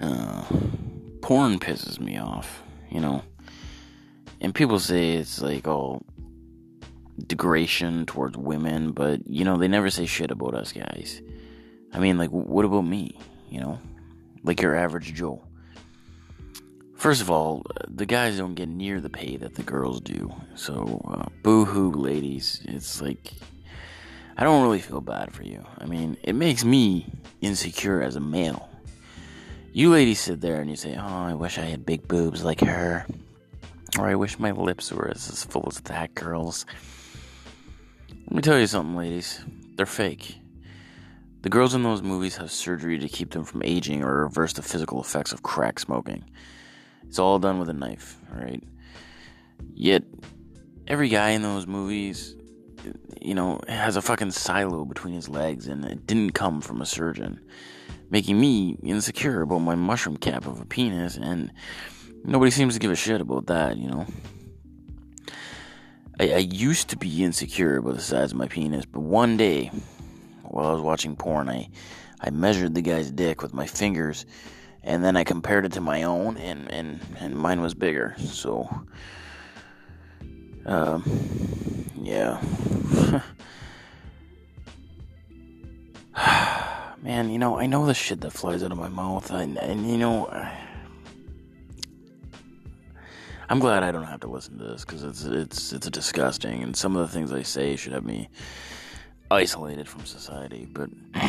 uh, porn pisses me off, you know. And people say it's like all degradation towards women, but you know, they never say shit about us guys. I mean, like, what about me, you know? Like your average Joe. First of all, the guys don't get near the pay that the girls do. So, uh, boo hoo, ladies. It's like, I don't really feel bad for you. I mean, it makes me insecure as a male. You ladies sit there and you say, Oh, I wish I had big boobs like her. Or I wish my lips were as, full as that girl's. Let me tell you something, ladies. They're fake. The girls in those movies have surgery to keep them from aging or reverse the physical effects of crack smoking. It's all done with a knife, right? Yet, every guy in those movies, you know, has a fucking silo between his legs and it didn't come from a surgeon, making me insecure about my mushroom cap of a penis, and nobody seems to give a shit about that, you know? I, I used to be insecure about the size of my penis, but one day, while I was watching porn, I, I measured the guy's dick with my fingers and then I compared it to my own, and and and mine was bigger. So, um, yeah. Man, you know, I know the shit that flies out of my mouth, and, and you know, I'm glad I don't have to listen to this because it's it's it's disgusting, and some of the things I say should have me isolated from society, but.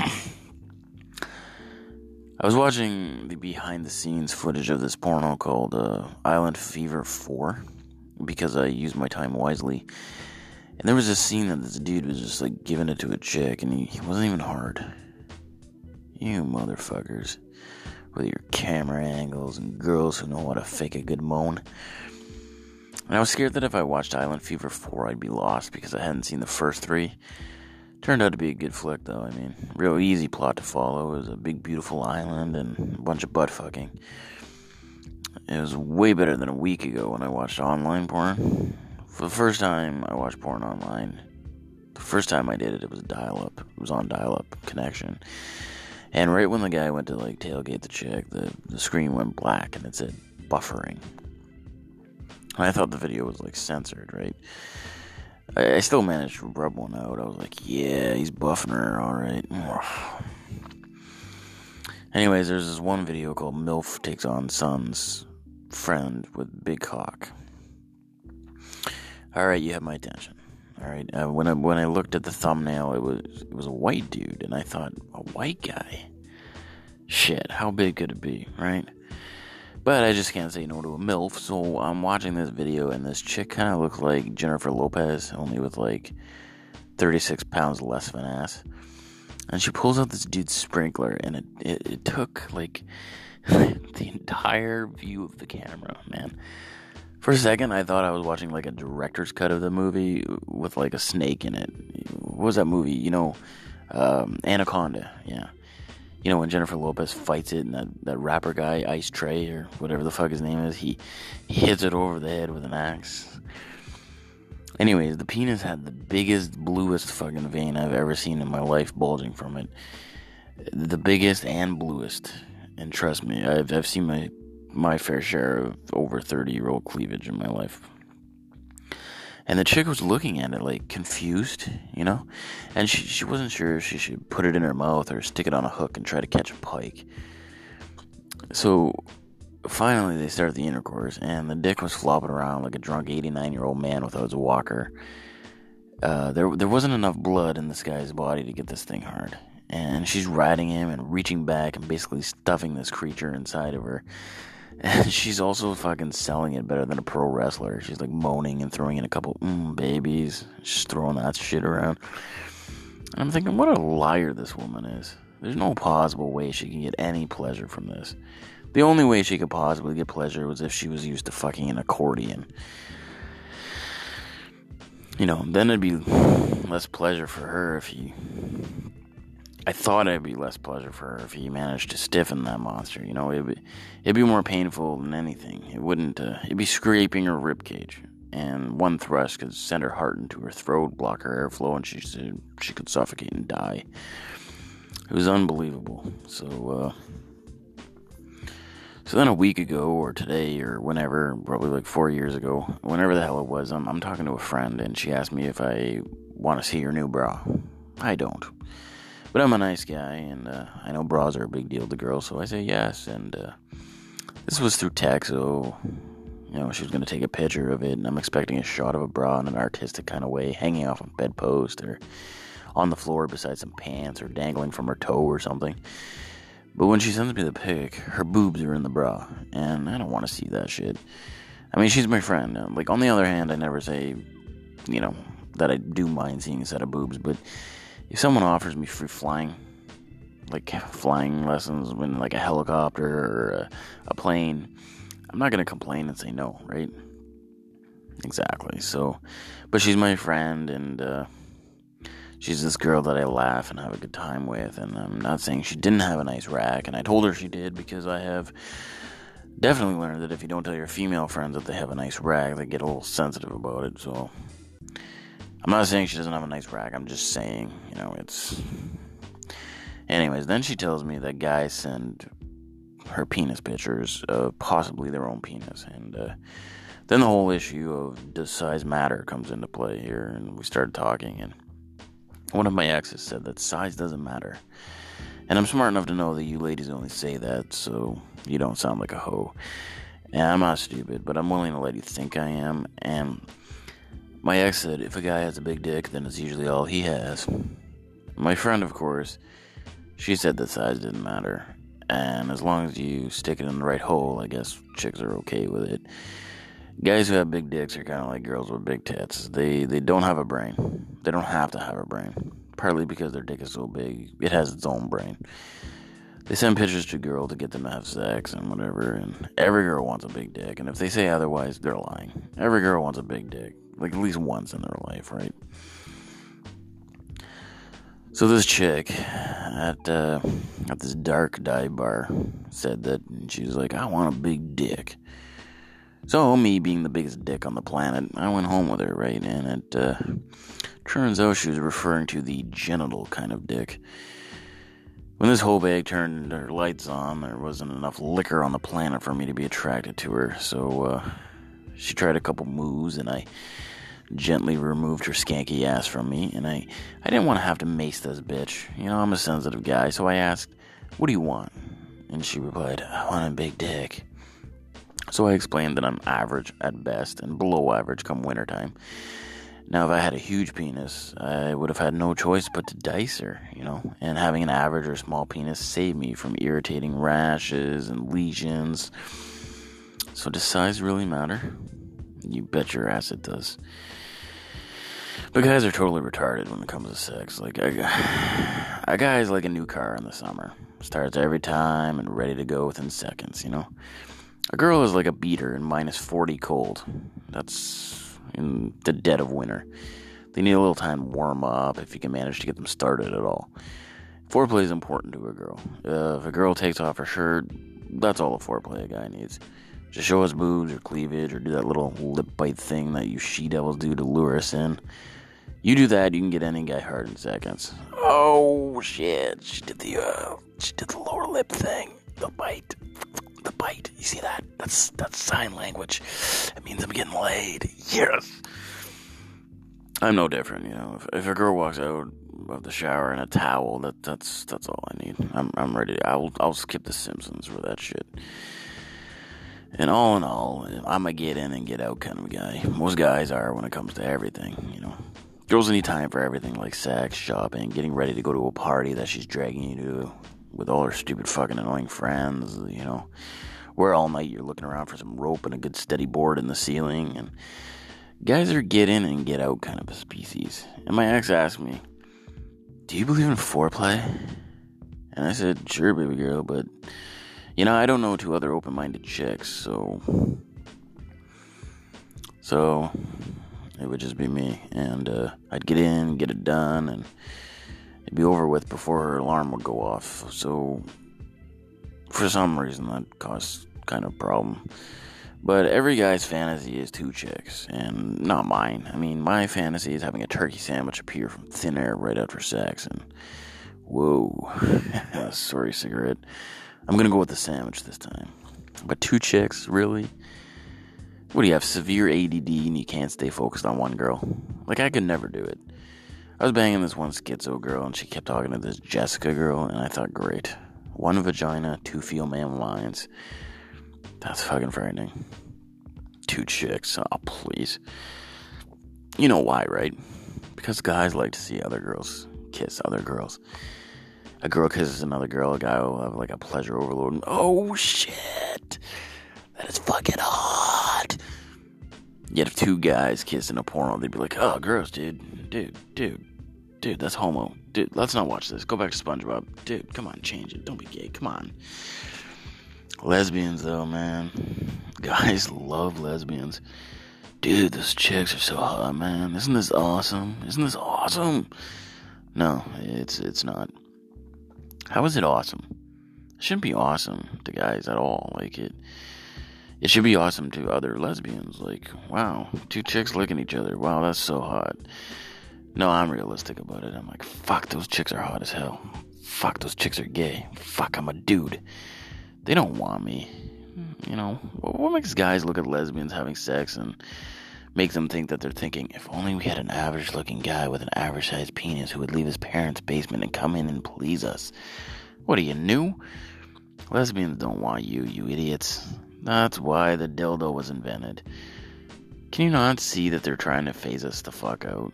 I was watching the behind the scenes footage of this porno called uh, Island Fever 4 because I used my time wisely. And there was a scene that this dude was just like giving it to a chick and he, he wasn't even hard. You motherfuckers. With your camera angles and girls who know how to fake a good moan. And I was scared that if I watched Island Fever 4, I'd be lost because I hadn't seen the first three. Turned out to be a good flick, though. I mean, real easy plot to follow. It was a big, beautiful island and a bunch of butt fucking. It was way better than a week ago when I watched online porn. For the first time I watched porn online, the first time I did it, it was dial up. It was on dial up connection. And right when the guy went to like tailgate the chick, the, the screen went black and it said buffering. And I thought the video was like censored, right? I, I still managed to rub one out. I was like, yeah, he's buffing her, alright. Anyways, there's this one video called MILF Takes on Son's Friend with Big Cock. Alright, you have my attention. Alright, uh, when I when I looked at the thumbnail, it was it was a white dude, and I thought, a white guy? Shit, how big could it be, right? But I just can't say no to a MILF, so I'm watching this video, and this chick kind of looks like Jennifer Lopez, only with like 36 pounds less of an ass. And she pulls out this dude's sprinkler, and it, it, it took like the entire view of the camera, man. For a second, I thought I was watching like a director's cut of the movie with like a snake in it. What was that movie? You know, um, Anaconda, yeah you know, when Jennifer Lopez fights it and that, that rapper guy, Ice Trey, or whatever the fuck his name is, he, he hits it over the head with an axe. Anyways, the penis had the biggest, bluest fucking vein I've ever seen in my life bulging from it. The biggest and bluest. And trust me, I've, I've seen my, my fair share of over 30 year old cleavage in my life. And the chick was looking at it like confused, you know? And she, she wasn't sure if she should put it in her mouth or stick it on a hook and try to catch a pike. So finally, they started the intercourse, and the dick was flopping around like a drunk 89 year old man without his walker. Uh, there, there wasn't enough blood in this guy's body to get this thing hard. And she's riding him and reaching back and basically stuffing this creature inside of her. And she's also fucking selling it better than a pro wrestler. She's like moaning and throwing in a couple mm, babies, just throwing that shit around. And I'm thinking, what a liar this woman is. There's no possible way she can get any pleasure from this. The only way she could possibly get pleasure was if she was used to fucking an accordion. You know, then it'd be less pleasure for her if you I thought it'd be less pleasure for her if he managed to stiffen that monster. You know, it'd be, it'd be more painful than anything. It wouldn't. Uh, it'd be scraping her rib cage, and one thrust could send her heart into her throat, block her airflow, and she she could suffocate and die. It was unbelievable. So, uh, So then a week ago, or today, or whenever, probably like four years ago, whenever the hell it was, I'm, I'm talking to a friend, and she asked me if I want to see her new bra. I don't. But I'm a nice guy, and uh, I know bras are a big deal to girls, so I say yes. And uh, this was through text, so you know she was to take a picture of it, and I'm expecting a shot of a bra in an artistic kind of way, hanging off a bedpost or on the floor beside some pants or dangling from her toe or something. But when she sends me the pic, her boobs are in the bra, and I don't want to see that shit. I mean, she's my friend. Like, on the other hand, I never say, you know, that I do mind seeing a set of boobs, but if someone offers me free flying, like flying lessons in like a helicopter or a, a plane, I'm not gonna complain and say no, right? Exactly. So, but she's my friend, and uh, she's this girl that I laugh and have a good time with. And I'm not saying she didn't have a nice rack, and I told her she did because I have definitely learned that if you don't tell your female friends that they have a nice rack, they get a little sensitive about it. So I'm not saying she doesn't have a nice rack. I'm just saying, you know, it's. Anyways, then she tells me that guys send her penis pictures of possibly their own penis, and uh, then the whole issue of does size matter comes into play here, and we started talking, and one of my exes said that size doesn't matter. And I'm smart enough to know that you ladies only say that so you don't sound like a hoe. And I'm not stupid, but I'm willing to let you think I am. And my ex said if a guy has a big dick, then it's usually all he has. My friend, of course, she said that size didn't matter. And as long as you stick it in the right hole, I guess chicks are okay with it. Guys who have big dicks are kind of like girls with big tits. They they don't have a brain. They don't have to have a brain. Partly because their dick is so big, it has its own brain. They send pictures to a girl to get them to have sex and whatever, and every girl wants a big dick. And if they say otherwise, they're lying. Every girl wants a big dick, like at least once in their life, right? So this chick at uh, at this dark dive bar said that she was like, "I want a big dick." So, me being the biggest dick on the planet, I went home with her, right? And it uh, turns out she was referring to the genital kind of dick. When this whole bag turned her lights on, there wasn't enough liquor on the planet for me to be attracted to her. So, uh, she tried a couple moves, and I gently removed her skanky ass from me. And I, I didn't want to have to mace this bitch. You know, I'm a sensitive guy, so I asked, What do you want? And she replied, I want a big dick. So I explained that I'm average at best and below average come wintertime. Now, if I had a huge penis, I would have had no choice but to dice her, you know, and having an average or small penis saved me from irritating rashes and lesions. So, does size really matter? You bet your ass it does. But guys are totally retarded when it comes to sex. Like, a, a guy is like a new car in the summer. Starts every time and ready to go within seconds, you know? A girl is like a beater in minus 40 cold. That's in the dead of winter. They need a little time to warm up if you can manage to get them started at all. Foreplay is important to a girl. Uh, if a girl takes off her shirt, that's all the foreplay a guy needs. Just show us boobs or cleavage or do that little lip bite thing that you she devils do to lure us in. You do that, you can get any guy hard in seconds. Oh shit! She did the uh, she did the lower lip thing, the bite the bite. You see that? That's that's sign language. It means I'm getting laid. Yes. I'm no different, you know. If, if a girl walks out of the shower in a towel, that that's that's all I need. I'm I'm ready. I'll I'll skip the Simpsons for that shit. And all in all, I'm a get in and get out kind of guy. Most guys are when it comes to everything, you know. Girls need time for everything like sex, shopping, getting ready to go to a party that she's dragging you to, with all her stupid fucking annoying friends, you know. Where all night you're looking around for some rope and a good steady board in the ceiling, and guys are get in and get out kind of a species. And my ex asked me, Do you believe in foreplay? And I said, Sure, baby girl, but you know, I don't know two other open minded chicks, so. So, it would just be me. And uh, I'd get in, get it done, and it'd be over with before her alarm would go off. So, for some reason, that caused kind of problem. But every guy's fantasy is two chicks, and not mine. I mean, my fantasy is having a turkey sandwich appear from thin air right after sex, and whoa, sorry, cigarette. I'm gonna go with the sandwich this time. But two chicks, really? What do you have, severe ADD and you can't stay focused on one girl? Like, I could never do it. I was banging this one schizo girl and she kept talking to this Jessica girl, and I thought, great. One vagina, two female lines. That's fucking frightening. Two chicks. Oh, please. You know why, right? Because guys like to see other girls kiss other girls. A girl kisses another girl, a guy will have like a pleasure overload. Oh shit! That is fucking hot! Yet if two guys kiss in a porno, they'd be like, oh, gross, dude. Dude, dude, dude, that's homo. Dude, let's not watch this. Go back to SpongeBob. Dude, come on, change it. Don't be gay. Come on. Lesbians, though, man. Guys love lesbians. Dude, those chicks are so hot, man. Isn't this awesome? Isn't this awesome? No, it's it's not. How is it awesome? It shouldn't be awesome to guys at all. Like it it should be awesome to other lesbians. Like, wow, two chicks licking each other. Wow, that's so hot. No, I'm realistic about it. I'm like, fuck, those chicks are hot as hell. Fuck, those chicks are gay. Fuck, I'm a dude. They don't want me. Hmm, you know, what makes guys look at lesbians having sex and make them think that they're thinking, if only we had an average looking guy with an average sized penis who would leave his parents' basement and come in and please us? What are you new? Lesbians don't want you, you idiots. That's why the dildo was invented. Can you not see that they're trying to phase us the fuck out?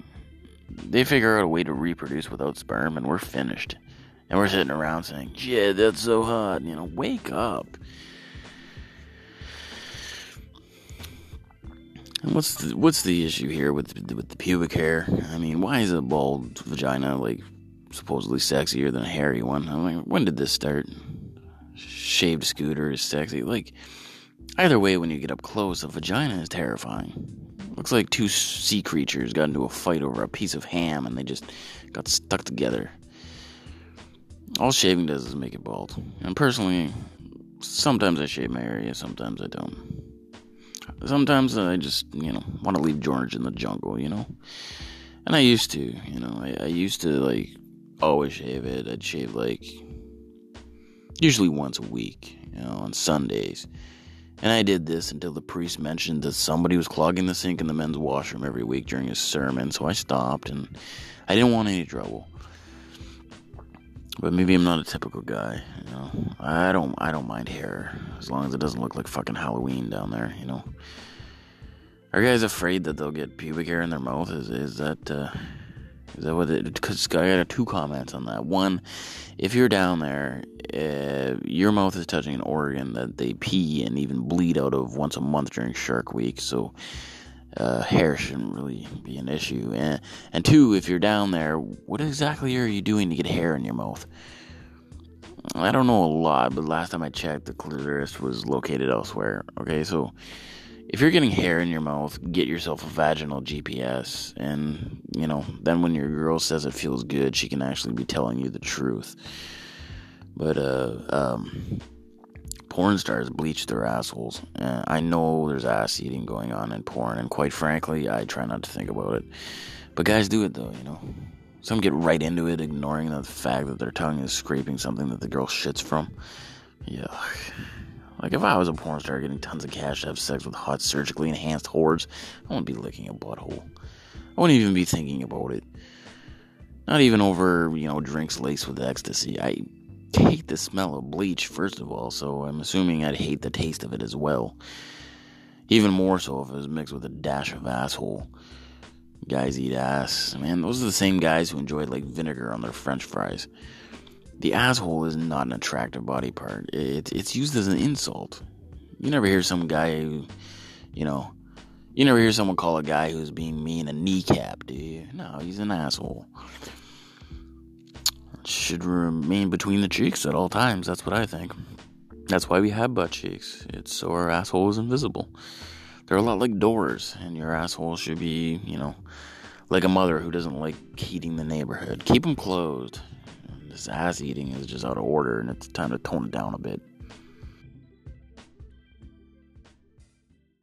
They figure out a way to reproduce without sperm, and we're finished. And we're sitting around saying, yeah, that's so hot. You know, wake up. And what's the, what's the issue here with with the pubic hair? I mean, why is a bald vagina like supposedly sexier than a hairy one? I mean, when did this start? Shaved scooter is sexy. Like, Either way, when you get up close, a vagina is terrifying. Looks like two sea creatures got into a fight over a piece of ham and they just got stuck together. All shaving does is make it bald. And personally, sometimes I shave my area, sometimes I don't. Sometimes I just, you know, want to leave George in the jungle, you know? And I used to, you know, I, I used to, like, always shave it. I'd shave, like, usually once a week, you know, on Sundays. And I did this until the priest mentioned that somebody was clogging the sink in the men's washroom every week during his sermon, so I stopped and I didn't want any trouble. But maybe I'm not a typical guy, you know. I don't I don't mind hair as long as it doesn't look like fucking Halloween down there, you know. Are guys afraid that they'll get pubic hair in their mouth? Is is that uh, Because I got two comments on that. One, if you're down there, uh, your mouth is touching an organ that they pee and even bleed out of once a month during Shark Week, so uh, hair shouldn't really be an issue. And and two, if you're down there, what exactly are you doing to get hair in your mouth? I don't know a lot, but last time I checked, the clitoris was located elsewhere. Okay, so if you're getting hair in your mouth, get yourself a vaginal GPS. And, you know, then when your girl says it feels good, she can actually be telling you the truth. But, uh, um, porn stars bleach their assholes. Uh, I know there's ass eating going on in porn, and quite frankly, I try not to think about it. But guys do it though, you know. Some get right into it, ignoring the fact that their tongue is scraping something that the girl shits from. Yuck. Like, if I was a porn star getting tons of cash to have sex with hot, surgically enhanced whores, I wouldn't be licking a butthole. I wouldn't even be thinking about it. Not even over, you know, drinks laced with ecstasy. I hate the smell of bleach, first of all, so I'm assuming I'd hate the taste of it as well. Even more so if it was mixed with a dash of asshole. Guys eat ass. Man, those are the same guys who enjoy, like, vinegar on their french fries the asshole is not an attractive body part. It, it's used as an insult. You never hear some guy who, you know, you never hear someone call a guy who's being mean a kneecap, do you? No, he's an asshole. Should remain between the cheeks at all times. That's what I think. That's why we have butt cheeks. It's so our asshole is invisible. They're a lot like doors, and your asshole should be, you know, like a mother who doesn't like heating the neighborhood. Keep them closed this ass eating is just out of order and it's time to tone it down a bit.